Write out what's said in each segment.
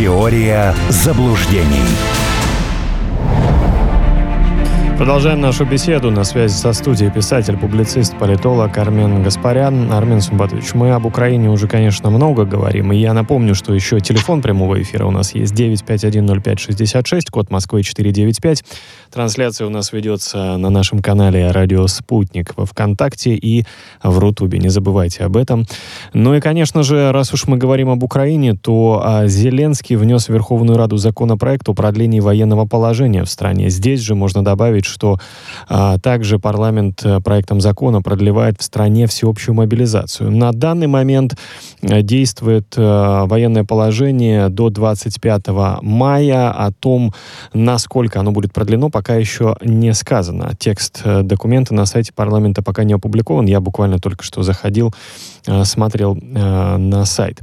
Теория заблуждений. Продолжаем нашу беседу. На связи со студией писатель, публицист, политолог Армен Гаспарян. Армен Сумбатович, мы об Украине уже, конечно, много говорим. И я напомню, что еще телефон прямого эфира у нас есть 9510566, код Москвы 495. Трансляция у нас ведется на нашем канале «Радио Спутник» во Вконтакте и в Рутубе. Не забывайте об этом. Ну и, конечно же, раз уж мы говорим об Украине, то а, Зеленский внес в Верховную Раду законопроект о продлении военного положения в стране. Здесь же можно добавить, что а, также парламент э, проектом закона продлевает в стране всеобщую мобилизацию. На данный момент э, действует а, военное положение до 25 мая. О том, насколько оно будет продлено, пока еще не сказано. Текст документа на сайте парламента пока не опубликован. Я буквально только что заходил, смотрел на сайт.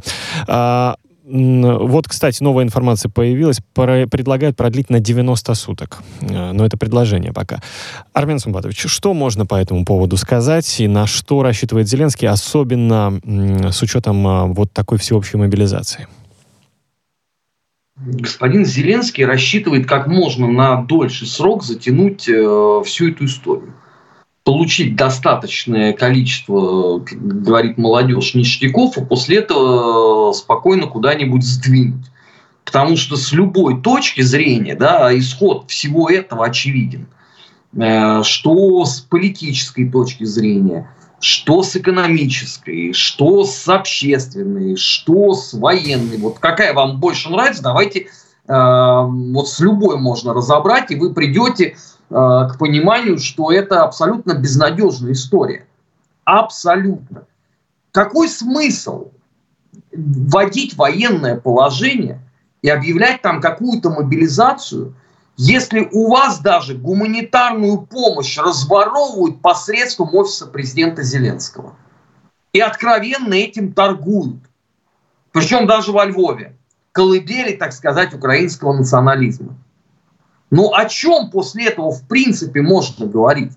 А, вот, кстати, новая информация появилась. Предлагают продлить на 90 суток. Э, но это предложение пока. Армен Сумбатович, что можно по этому поводу сказать и на что рассчитывает Зеленский, особенно с учетом а, вот такой всеобщей мобилизации? Господин Зеленский рассчитывает как можно на дольший срок затянуть э, всю эту историю получить достаточное количество, говорит молодежь, ништяков, и после этого спокойно куда-нибудь сдвинуть. Потому что с любой точки зрения да, исход всего этого очевиден. Э, что с политической точки зрения, что с экономической, что с общественной, что с военной. Вот какая вам больше нравится, давайте э, вот с любой можно разобрать, и вы придете к пониманию, что это абсолютно безнадежная история. Абсолютно. Какой смысл вводить военное положение и объявлять там какую-то мобилизацию, если у вас даже гуманитарную помощь разворовывают посредством офиса президента Зеленского и откровенно этим торгуют. Причем даже во Львове. Колыбели, так сказать, украинского национализма. Ну о чем после этого в принципе можно говорить?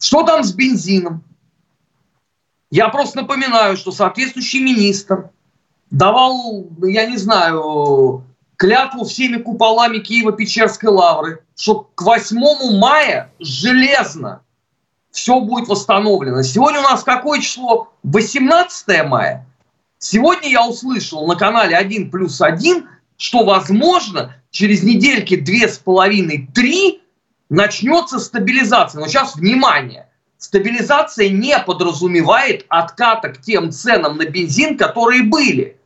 Что там с бензином? Я просто напоминаю, что соответствующий министр давал, я не знаю, клятву всеми куполами Киева-Печерской лавры, что к 8 мая железно все будет восстановлено. Сегодня у нас какое число? 18 мая. Сегодня я услышал на канале 1 плюс 1, что, возможно, через недельки две с половиной, три начнется стабилизация. Но сейчас внимание, стабилизация не подразумевает отката к тем ценам на бензин, которые были.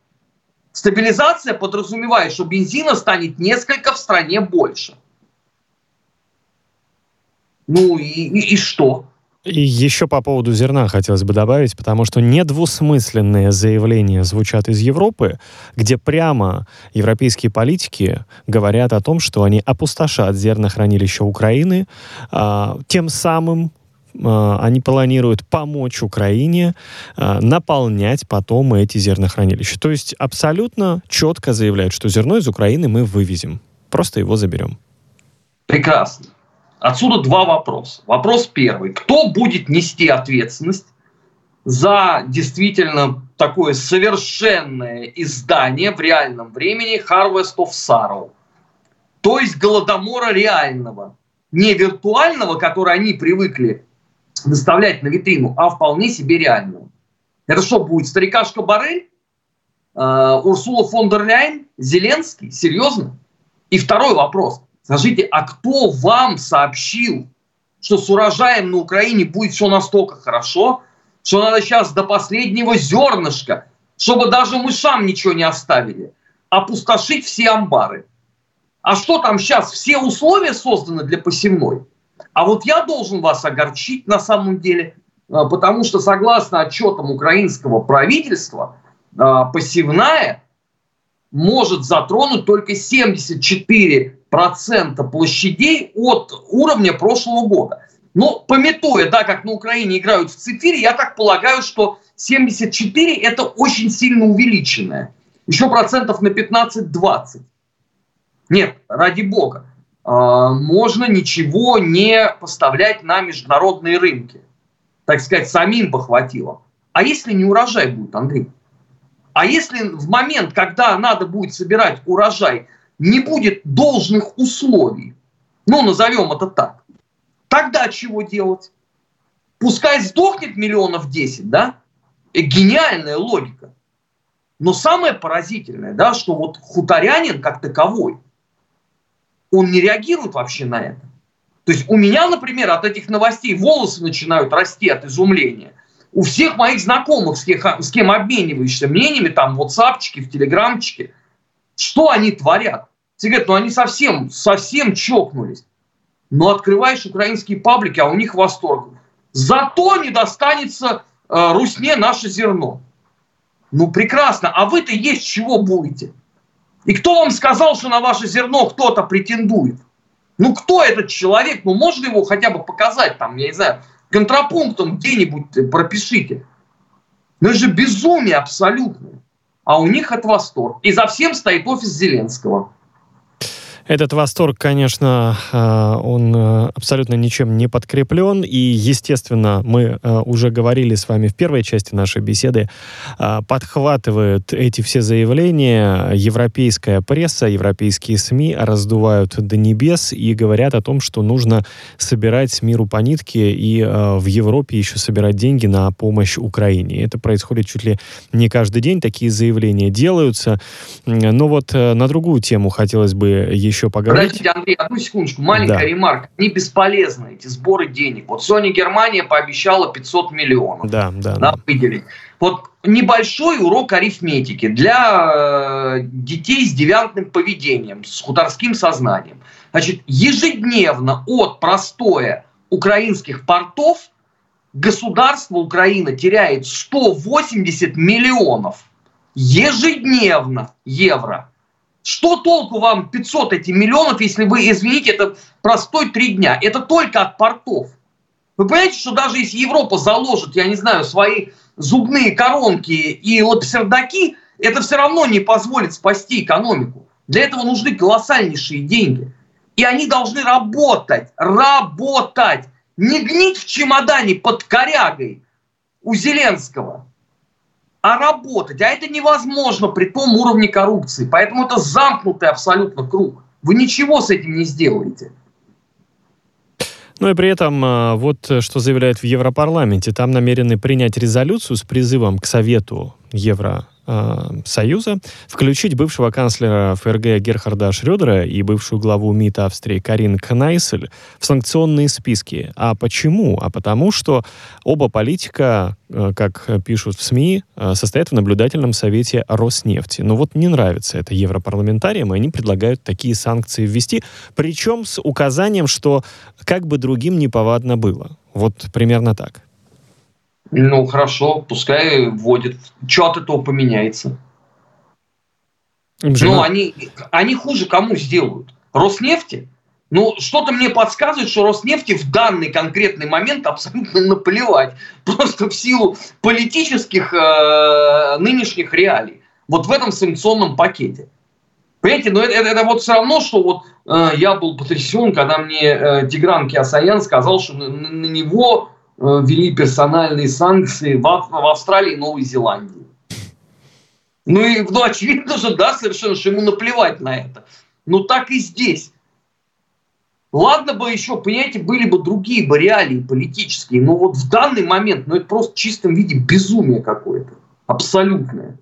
Стабилизация подразумевает, что бензина станет несколько в стране больше. Ну и, и, и что? И еще по поводу зерна хотелось бы добавить, потому что недвусмысленные заявления звучат из Европы, где прямо европейские политики говорят о том, что они опустошат зернохранилища Украины, а, тем самым а, они планируют помочь Украине а, наполнять потом эти зернохранилища. То есть абсолютно четко заявляют, что зерно из Украины мы вывезем, просто его заберем. Прекрасно. Отсюда два вопроса. Вопрос первый. Кто будет нести ответственность за действительно такое совершенное издание в реальном времени Harvest of Sorrow? То есть голодомора реального. Не виртуального, который они привыкли выставлять на витрину, а вполне себе реального. Это что будет, старикашка Барель? Э, Урсула фон дер Ляйн? Зеленский? Серьезно? И второй вопрос. Скажите, а кто вам сообщил, что с урожаем на Украине будет все настолько хорошо, что надо сейчас до последнего зернышка, чтобы даже мышам ничего не оставили, опустошить все амбары? А что там сейчас? Все условия созданы для посевной? А вот я должен вас огорчить на самом деле, а, потому что согласно отчетам украинского правительства, а, посевная может затронуть только 74 процента площадей от уровня прошлого года. Но пометуя, да, как на Украине играют в цифире, я так полагаю, что 74 это очень сильно увеличенное. Еще процентов на 15-20. Нет, ради бога. А, можно ничего не поставлять на международные рынки. Так сказать, самим бы хватило. А если не урожай будет, Андрей? А если в момент, когда надо будет собирать урожай, не будет должных условий, ну, назовем это так, тогда чего делать? Пускай сдохнет миллионов 10, да? Э, гениальная логика. Но самое поразительное, да, что вот хуторянин как таковой, он не реагирует вообще на это. То есть у меня, например, от этих новостей волосы начинают расти от изумления. У всех моих знакомых, с кем, с кем обмениваешься мнениями, там, в WhatsApp, в Телеграмчике, что они творят? Все говорят, ну они совсем, совсем чокнулись. Но открываешь украинские паблики, а у них восторг. Зато не достанется э, Русне наше зерно. Ну прекрасно, а вы-то есть чего будете? И кто вам сказал, что на ваше зерно кто-то претендует? Ну, кто этот человек? Ну, можно его хотя бы показать, там, я не знаю, контрапунктом где-нибудь пропишите. Ну, это же безумие абсолютное. А у них это восторг. И за всем стоит офис Зеленского. Этот восторг, конечно, э, он э, абсолютно ничем не подкреплен. И, естественно, мы э, уже говорили с вами в первой части нашей беседы, подхватывают эти все заявления европейская пресса, европейские СМИ раздувают до небес и говорят о том, что нужно собирать миру по нитке и в Европе еще собирать деньги на помощь Украине. Это происходит чуть ли не каждый день, такие заявления делаются. Но вот на другую тему хотелось бы еще еще поговорить. Подождите, Андрей, одну секундочку. Маленькая да. ремарка. Они бесполезны, эти сборы денег. Вот Sony Германия пообещала 500 миллионов. Да, да. да. выделить. Вот небольшой урок арифметики для э, детей с девиантным поведением, с хуторским сознанием. Значит, ежедневно от простоя украинских портов государство Украина теряет 180 миллионов ежедневно евро. Что толку вам 500 эти миллионов, если вы, извините, это простой три дня? Это только от портов. Вы понимаете, что даже если Европа заложит, я не знаю, свои зубные коронки и лапсердаки, это все равно не позволит спасти экономику. Для этого нужны колоссальнейшие деньги. И они должны работать, работать. Не гнить в чемодане под корягой у Зеленского а работать. А это невозможно при том уровне коррупции. Поэтому это замкнутый абсолютно круг. Вы ничего с этим не сделаете. Ну и при этом, а, вот что заявляют в Европарламенте, там намерены принять резолюцию с призывом к Совету Евро Э, Союза включить бывшего канцлера ФРГ Герхарда Шрёдера и бывшую главу МИД Австрии Карин Кнайсель в санкционные списки. А почему? А потому что оба политика, э, как пишут в СМИ, э, состоят в наблюдательном совете Роснефти. Но вот не нравится это европарламентариям, и они предлагают такие санкции ввести, причем с указанием, что как бы другим неповадно было. Вот примерно так. Ну, хорошо, пускай вводит. Что от этого поменяется? Жена... Ну, они, они хуже кому сделают? Роснефти? Ну, что-то мне подсказывает, что Роснефти в данный конкретный момент абсолютно наплевать. Просто в силу политических э, нынешних реалий. Вот в этом санкционном пакете. Понимаете, но это, это, это вот все равно, что вот э, я был потрясен, когда мне э, Тигран Киасаян сказал, что на, на него ввели персональные санкции в, в Австралии и Новой Зеландии. Ну и ну, очевидно же, да, совершенно, что ему наплевать на это. Но так и здесь. Ладно бы еще, понимаете, были бы другие бы реалии политические, но вот в данный момент, ну это просто в чистом виде безумие какое-то. Абсолютное.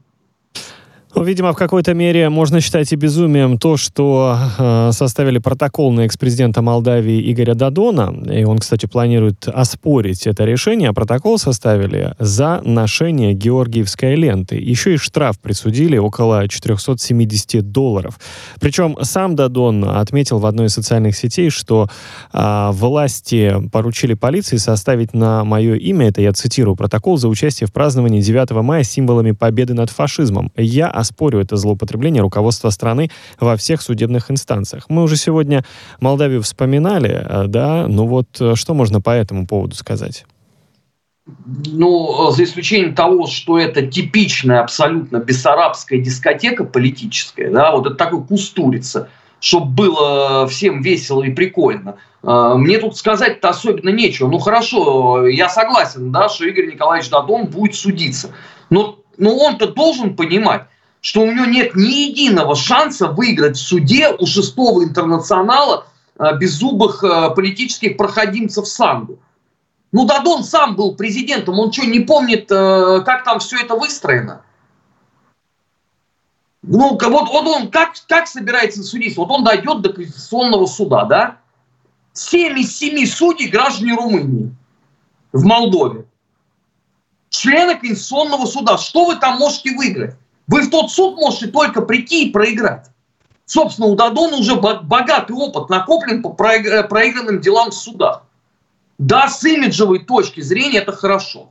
Ну, видимо, в какой-то мере можно считать и безумием то, что э, составили протокол на экс-президента Молдавии Игоря Дадона, и он, кстати, планирует оспорить это решение, а протокол составили за ношение георгиевской ленты. Еще и штраф присудили около 470 долларов. Причем сам Дадон отметил в одной из социальных сетей, что э, власти поручили полиции составить на мое имя, это я цитирую, протокол за участие в праздновании 9 мая символами победы над фашизмом. Я оспорю это злоупотребление руководства страны во всех судебных инстанциях. Мы уже сегодня Молдавию вспоминали, э, да, ну вот э, что можно по этому поводу сказать? Ну, за исключением того, что это типичная абсолютно бессарабская дискотека политическая, да, вот это такой кустурица, чтобы было всем весело и прикольно. Э, мне тут сказать-то особенно нечего. Ну хорошо, я согласен, да, что Игорь Николаевич Дадон будет судиться. Но но он-то должен понимать, что у него нет ни единого шанса выиграть в суде у шестого интернационала э, беззубых э, политических проходимцев Санду. Ну, Дадон сам был президентом, он что, не помнит, э, как там все это выстроено? Ну, вот, вот он как, как собирается судиться? Вот он дойдет до Конституционного суда, да? Семь из семи судей граждане Румынии в Молдове. Члены Конституционного суда. Что вы там можете выиграть? Вы в тот суд можете только прийти и проиграть. Собственно, у Дадона уже богатый опыт накоплен по э, проигранным делам в судах. Да, с имиджевой точки зрения это хорошо.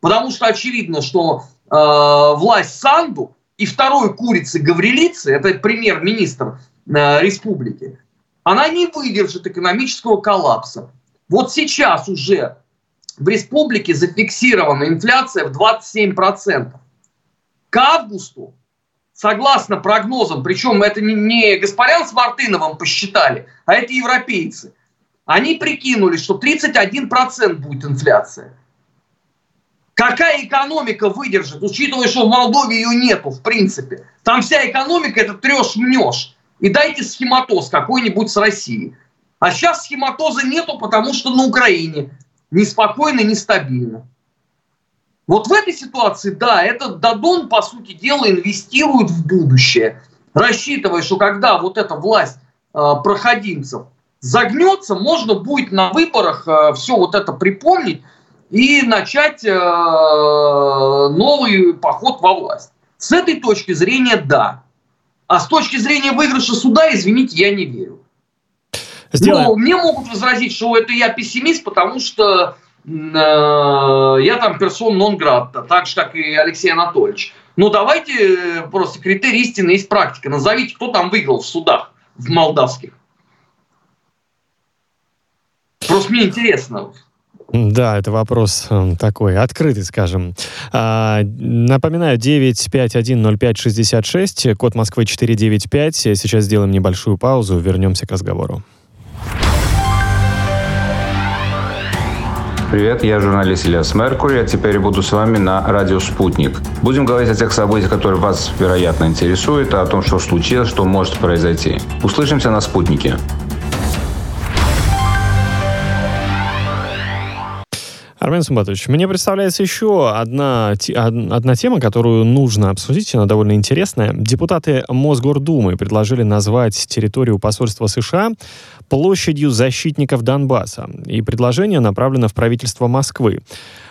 Потому что очевидно, что э, власть Санду и второй курицы Гаврилицы, это премьер-министр э, республики, она не выдержит экономического коллапса. Вот сейчас уже в республике зафиксирована инфляция в 27%. К августу, согласно прогнозам, причем это не, Гаспарян с Мартыновым посчитали, а это европейцы, они прикинули, что 31% будет инфляция. Какая экономика выдержит, учитывая, что в Молдове ее нету, в принципе. Там вся экономика это трешь-мнешь. И дайте схематоз какой-нибудь с Россией. А сейчас схематоза нету, потому что на Украине неспокойно, нестабильно. Вот в этой ситуации, да, этот Дадон, по сути дела, инвестирует в будущее, рассчитывая, что когда вот эта власть э, проходимцев загнется, можно будет на выборах э, все вот это припомнить и начать э, новый поход во власть. С этой точки зрения, да. А с точки зрения выигрыша суда, извините, я не верю. Сделаем. Но мне могут возразить, что это я пессимист, потому что я там персон нон гратта, так же, как и Алексей Анатольевич. Но давайте э, просто критерий истины есть практика. Назовите, кто там выиграл в судах в молдавских. Просто мне интересно. Да, это вопрос э, такой открытый, скажем. А, напоминаю, 9510566, код Москвы 495. Сейчас сделаем небольшую паузу, вернемся к разговору. Привет, я журналист Ильяс Меркури, а теперь буду с вами на радио «Спутник». Будем говорить о тех событиях, которые вас, вероятно, интересуют, а о том, что случилось, что может произойти. Услышимся на «Спутнике». Армен Сумбатович, мне представляется еще одна, одна тема, которую нужно обсудить, она довольно интересная. Депутаты Мосгордумы предложили назвать территорию посольства США площадью защитников Донбасса. И предложение направлено в правительство Москвы.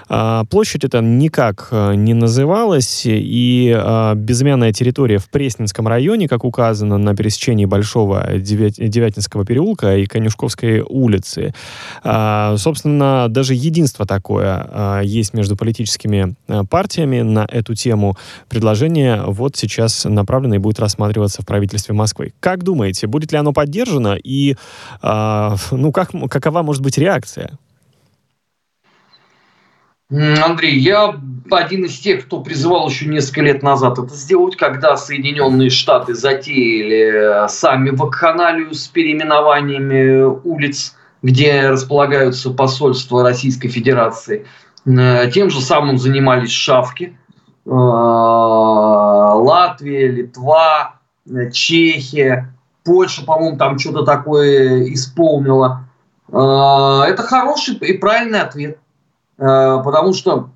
А, площадь эта никак э, не называлась, и а, безымянная территория в Пресненском районе, как указано на пересечении Большого Девятинского переулка и Конюшковской улицы. А, собственно, даже единство такое есть между политическими э, партиями на эту тему. Предложение вот сейчас направлено и будет рассматриваться в правительстве Москвы. Как думаете, будет ли оно поддержано и ну, как, какова может быть реакция? Андрей, я один из тех, кто призывал еще несколько лет назад это сделать, когда Соединенные Штаты затеяли сами вакханалию с переименованиями улиц, где располагаются посольства Российской Федерации. Э, тем же самым занимались шавки. Э, Латвия, Литва, Чехия, Польша, по-моему, там что-то такое исполнила. Э, это хороший и правильный ответ. Э, потому что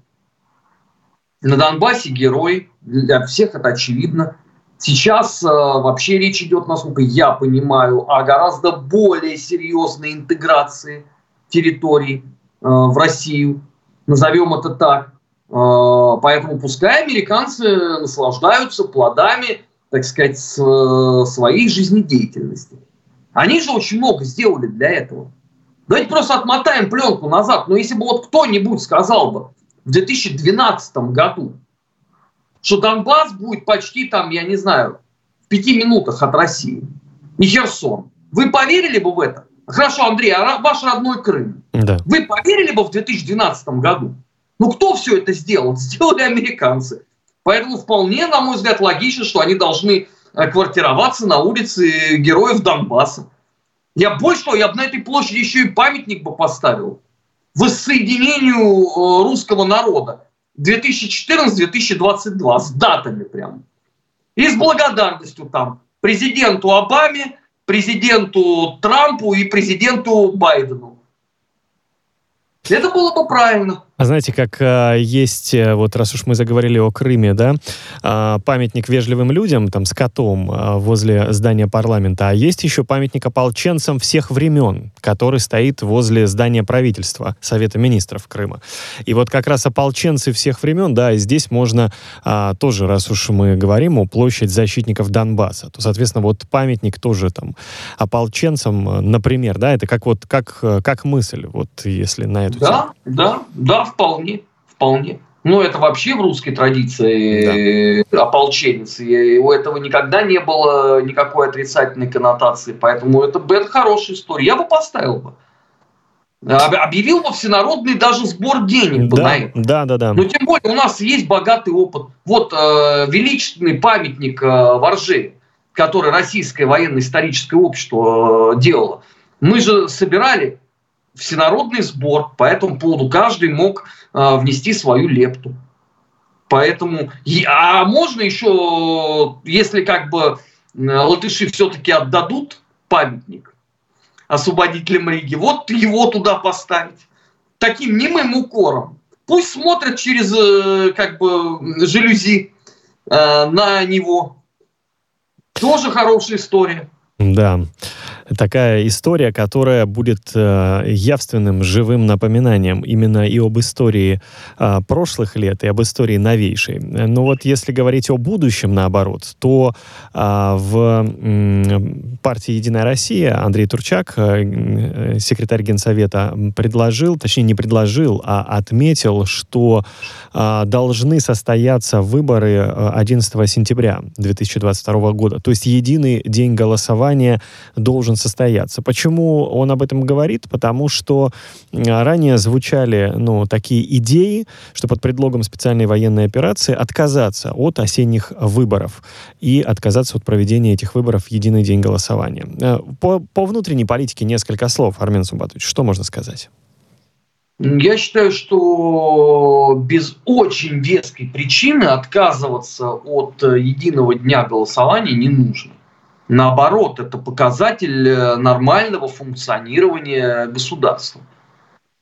на Донбассе герой, для всех это очевидно. Сейчас э, вообще речь идет, насколько я понимаю, о гораздо более серьезной интеграции территорий э, в Россию, назовем это так. Поэтому пускай американцы наслаждаются плодами, так сказать, своей жизнедеятельности. Они же очень много сделали для этого. Давайте просто отмотаем пленку назад. Но если бы вот кто-нибудь сказал бы в 2012 году, что Донбасс будет почти там, я не знаю, в пяти минутах от России, и Херсон, вы поверили бы в это? Хорошо, Андрей, а ваш родной Крым. Да. Вы поверили бы в 2012 году? Ну, кто все это сделал? Сделали американцы. Поэтому вполне, на мой взгляд, логично, что они должны э, квартироваться на улице героев Донбасса. Я больше того, я бы на этой площади еще и памятник бы поставил воссоединению э, русского народа. 2014-2022 с датами прям. И с благодарностью там президенту Обаме, президенту Трампу и президенту Байдену. Это было бы правильно. А знаете, как э, есть, э, вот раз уж мы заговорили о Крыме, да, э, памятник вежливым людям, там, с котом э, возле здания парламента, а есть еще памятник ополченцам всех времен, который стоит возле здания правительства Совета министров Крыма. И вот как раз ополченцы всех времен, да, и здесь можно э, тоже, раз уж мы говорим о площадь защитников Донбасса, то, соответственно, вот памятник тоже там ополченцам, например, да, это как вот, как, как мысль, вот если на эту да, тему. Да, да, вполне, вполне. Ну, это вообще в русской традиции да. ополченец. И у этого никогда не было никакой отрицательной коннотации. Поэтому это, это хорошая история. Я бы поставил бы. Объявил бы всенародный даже сбор денег да, на это. Да, да, да. Но тем более у нас есть богатый опыт. Вот э, величественный памятник э, Воржи, который Российское военно-историческое общество э, делало. Мы же собирали всенародный сбор, по этому поводу каждый мог э, внести свою лепту. Поэтому, а можно еще, если как бы латыши все-таки отдадут памятник освободителям Риги, вот его туда поставить. Таким немым укором. Пусть смотрят через э, как бы жалюзи э, на него. Тоже хорошая история. Да такая история, которая будет э, явственным, живым напоминанием именно и об истории э, прошлых лет, и об истории новейшей. Но вот если говорить о будущем, наоборот, то э, в э, партии «Единая Россия» Андрей Турчак, э, секретарь Генсовета, предложил, точнее не предложил, а отметил, что э, должны состояться выборы 11 э, сентября 2022 года. То есть единый день голосования должен состояться. Почему он об этом говорит? Потому что ранее звучали ну, такие идеи, что под предлогом специальной военной операции отказаться от осенних выборов и отказаться от проведения этих выборов в единый день голосования. Э, по, по внутренней политике несколько слов, Армен Сумбатович, что можно сказать? Я считаю, что без очень веской причины отказываться от э, единого дня голосования не нужно. Наоборот, это показатель э, нормального функционирования государства.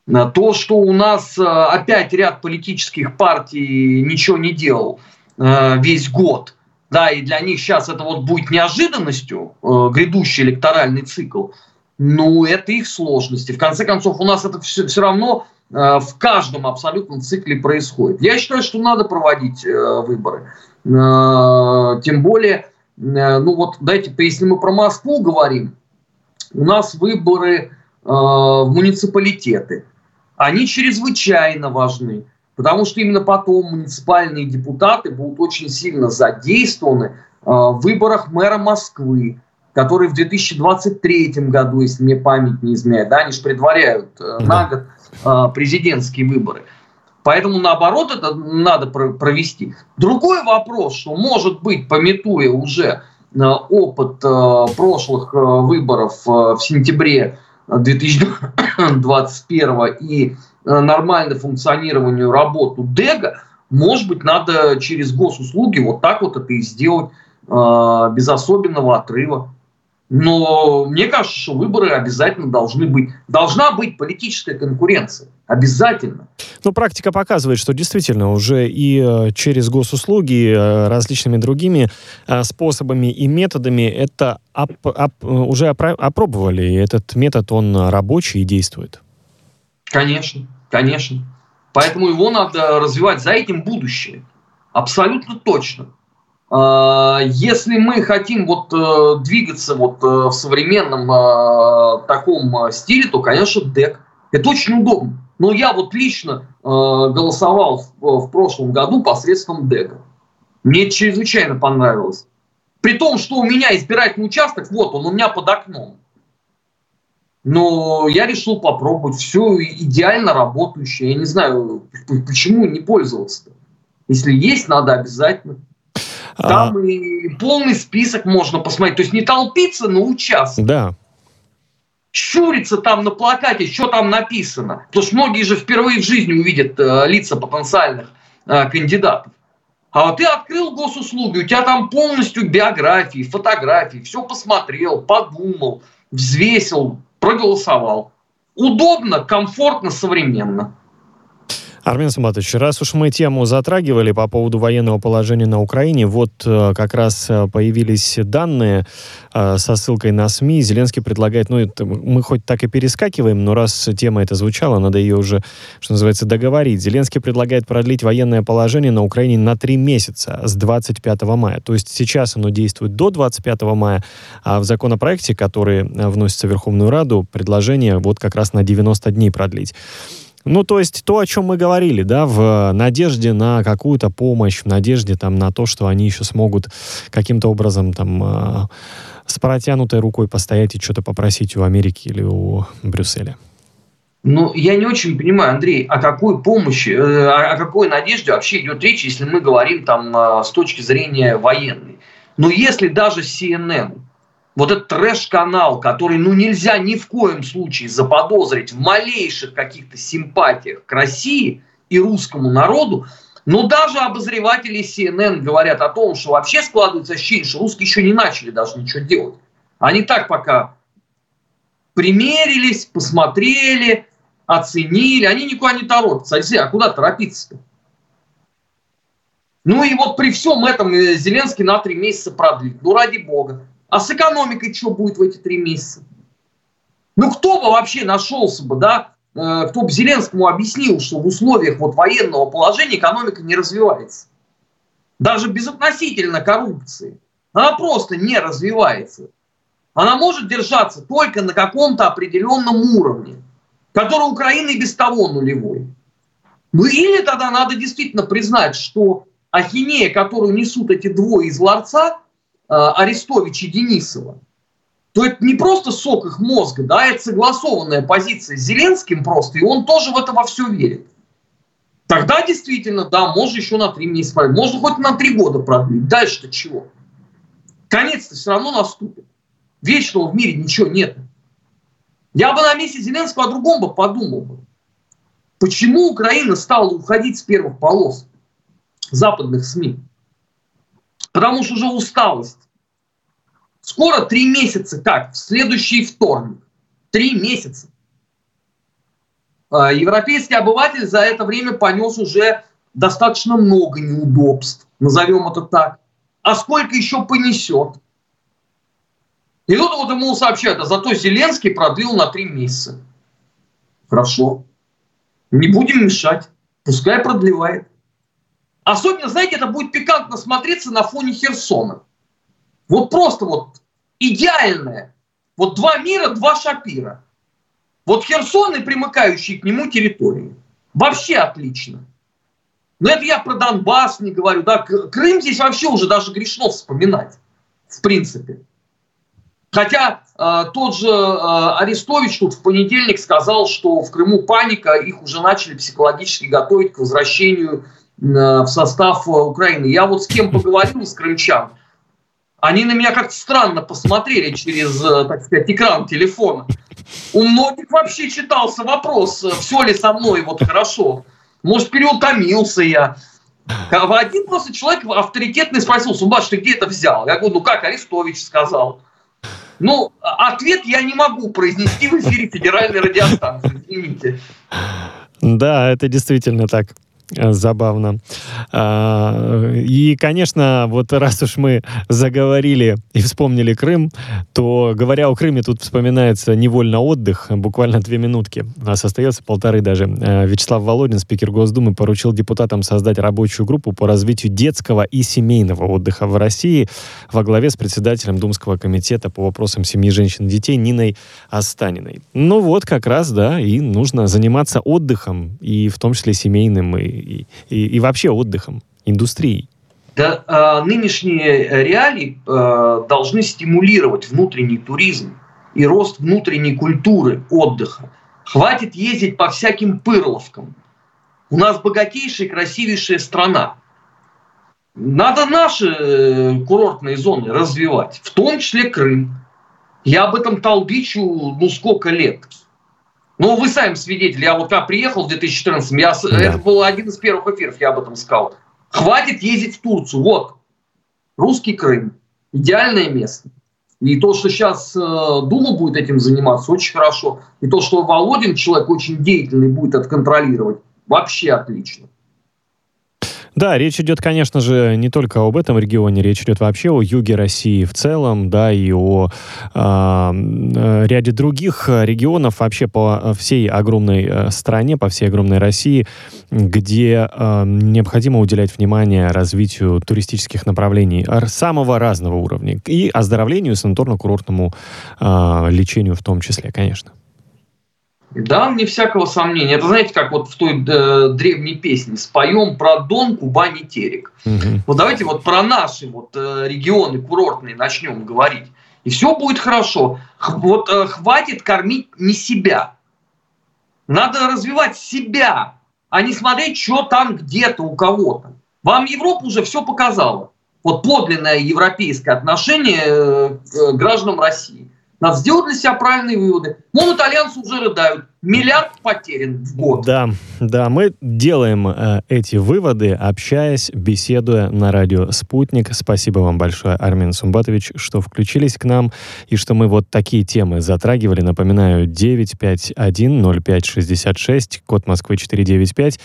Э, то, что у нас э, опять ряд политических партий ничего не делал весь год, да, и для них сейчас это вот будет неожиданностью, грядущий электоральный цикл, ну, это их сложности. В конце концов, у нас это все, все равно в каждом абсолютном цикле происходит. Я считаю, что надо проводить выборы. Тем более, ну вот дайте, если мы про Москву говорим, у нас выборы э, в муниципалитеты. Они чрезвычайно важны, потому что именно потом муниципальные депутаты будут очень сильно задействованы э, в выборах мэра Москвы, который в 2023 году, если мне память не изменяет, да, они же предваряют э, на год э, президентские выборы. Поэтому, наоборот, это надо провести. Другой вопрос, что, может быть, пометуя уже э, опыт э, прошлых э, выборов в сентябре 2021 и нормальное функционированию работу ДЭГа, может быть, надо через госуслуги вот так вот это и сделать без особенного отрыва. Но мне кажется, что выборы обязательно должны быть. Должна быть политическая конкуренция. Обязательно. Ну, практика показывает, что действительно уже и э, через госуслуги, э, различными другими э, способами и методами это оп- оп- уже опро- опробовали. И этот метод, он рабочий и действует. Конечно, конечно. Поэтому его надо развивать. За этим будущее. Абсолютно точно. А, если мы хотим вот э, двигаться вот э, в современном э, таком стиле, то, конечно, дек. Это очень удобно. Но я вот лично голосовал в прошлом году посредством дека. Мне чрезвычайно понравилось. При том, что у меня избирательный участок, вот он у меня под окном. Но я решил попробовать. Все идеально работающее. Я не знаю, почему не пользоваться. -то. Если есть, надо обязательно. Там а... и полный список можно посмотреть. То есть не толпиться на участок. Да. Щуриться там на плакате, что там написано. Потому что многие же впервые в жизни увидят э, лица потенциальных э, кандидатов. А ты открыл госуслуги, у тебя там полностью биографии, фотографии, все посмотрел, подумал, взвесил, проголосовал. Удобно, комфортно, современно. Армен Саматович, раз уж мы тему затрагивали по поводу военного положения на Украине, вот э, как раз э, появились данные э, со ссылкой на СМИ. Зеленский предлагает, ну, это мы хоть так и перескакиваем, но раз тема эта звучала, надо ее уже, что называется, договорить. Зеленский предлагает продлить военное положение на Украине на три месяца с 25 мая. То есть сейчас оно действует до 25 мая, а в законопроекте, который вносится в Верховную Раду, предложение вот как раз на 90 дней продлить. Ну, то есть то, о чем мы говорили, да, в надежде на какую-то помощь, в надежде там на то, что они еще смогут каким-то образом там э, с протянутой рукой постоять и что-то попросить у Америки или у Брюсселя. Ну, я не очень понимаю, Андрей, о какой помощи, э, о какой надежде вообще идет речь, если мы говорим там э, с точки зрения военной. Но если даже CNN вот этот трэш-канал, который ну нельзя ни в коем случае заподозрить в малейших каких-то симпатиях к России и русскому народу, но даже обозреватели CNN говорят о том, что вообще складывается ощущение, что русские еще не начали даже ничего делать. Они так пока примерились, посмотрели, оценили, они никуда не торопятся. А куда торопиться-то? Ну и вот при всем этом э, Зеленский на три месяца продлит. Ну ради бога. А с экономикой что будет в эти три месяца? Ну, кто бы вообще нашелся бы, да, э, кто бы Зеленскому объяснил, что в условиях вот военного положения экономика не развивается. Даже безотносительно коррупции. Она просто не развивается. Она может держаться только на каком-то определенном уровне, который у Украины и без того нулевой. Ну или тогда надо действительно признать, что ахинея, которую несут эти двое из ларца – Арестовича и Денисова, то это не просто сок их мозга, да, это согласованная позиция с Зеленским просто, и он тоже в это во все верит. Тогда действительно, да, можно еще на три месяца продлить, можно хоть на три года продлить. Дальше-то чего? Конец-то все равно наступит. Вечного в мире ничего нет. Я бы на месте Зеленского о другом бы подумал бы. Почему Украина стала уходить с первых полос западных СМИ? Потому что уже усталость. Скоро три месяца, как? В следующий вторник. Три месяца. А, европейский обыватель за это время понес уже достаточно много неудобств, назовем это так. А сколько еще понесет? И тут вот ему сообщают, а зато Зеленский продлил на три месяца. Хорошо. Не будем мешать. Пускай продлевает. Особенно, знаете, это будет пикантно смотреться на фоне Херсона. Вот просто вот идеальное. Вот два мира, два шапира. Вот Херсон и примыкающие к нему территории. Вообще отлично. Но это я про Донбасс не говорю. Да? Крым здесь вообще уже даже грешно вспоминать. В принципе. Хотя э, тот же э, Арестович тут в понедельник сказал, что в Крыму паника, их уже начали психологически готовить к возвращению в состав э, Украины. Я вот с кем поговорил, с крымчан, они на меня как-то странно посмотрели через, э, так сказать, экран телефона. У многих вообще читался вопрос, э, все ли со мной вот хорошо. Может, переутомился я. А один просто человек авторитетный спросил, Сумбаш, ты где это взял? Я говорю, ну как Арестович сказал. Ну, ответ я не могу произнести в эфире федеральной радиостанции, извините. Да, это действительно так. Забавно. А, и, конечно, вот раз уж мы заговорили и вспомнили Крым, то, говоря о Крыме, тут вспоминается невольно отдых, буквально две минутки. У нас остается полторы даже. А, Вячеслав Володин, спикер Госдумы, поручил депутатам создать рабочую группу по развитию детского и семейного отдыха в России во главе с председателем Думского комитета по вопросам семьи, женщин и детей Ниной Останиной. Ну вот, как раз, да, и нужно заниматься отдыхом, и в том числе семейным, и и, и, и вообще отдыхом, индустрией? Да, э, нынешние реалии э, должны стимулировать внутренний туризм и рост внутренней культуры отдыха. Хватит ездить по всяким пырловкам. У нас богатейшая и красивейшая страна. Надо наши э, курортные зоны развивать, в том числе Крым. Я об этом толбичу ну сколько лет. Ну, вы сами свидетели. Я вот когда приехал в 2014 я, да. это был один из первых эфиров, я об этом сказал. Хватит ездить в Турцию. Вот, русский Крым. Идеальное место. И то, что сейчас э, Дума будет этим заниматься, очень хорошо. И то, что Володин, человек очень деятельный, будет это контролировать, вообще отлично. Да, речь идет, конечно же, не только об этом регионе, речь идет вообще о юге России в целом, да, и о э, ряде других регионов вообще по всей огромной э, стране, по всей огромной России, где э, необходимо уделять внимание развитию туристических направлений самого разного уровня и оздоровлению, санаторно-курортному э, лечению в том числе, конечно. Да, мне всякого сомнения. Это знаете, как вот в той э, древней песне «Споем про Дон, Кубань и Терек». Угу. Вот давайте вот про наши вот э, регионы курортные начнем говорить. И все будет хорошо. Х, вот э, хватит кормить не себя. Надо развивать себя, а не смотреть, что там где-то у кого-то. Вам Европа уже все показала. Вот подлинное европейское отношение э, к гражданам России. Надо сделать для себя правильные выводы. Вон итальянцы уже рыдают. Миллиард потерян в год. Да, да, мы делаем э, эти выводы, общаясь, беседуя на радио «Спутник». Спасибо вам большое, Армин Сумбатович, что включились к нам и что мы вот такие темы затрагивали. Напоминаю, 951-0566, код Москвы 495.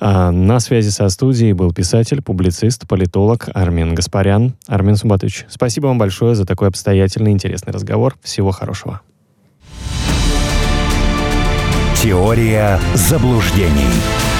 А, на связи со студией был писатель, публицист, политолог Армин Гаспарян. Армин Сумбатович, спасибо вам большое за такой обстоятельный, интересный разговор. Всего хорошего. Теория заблуждений.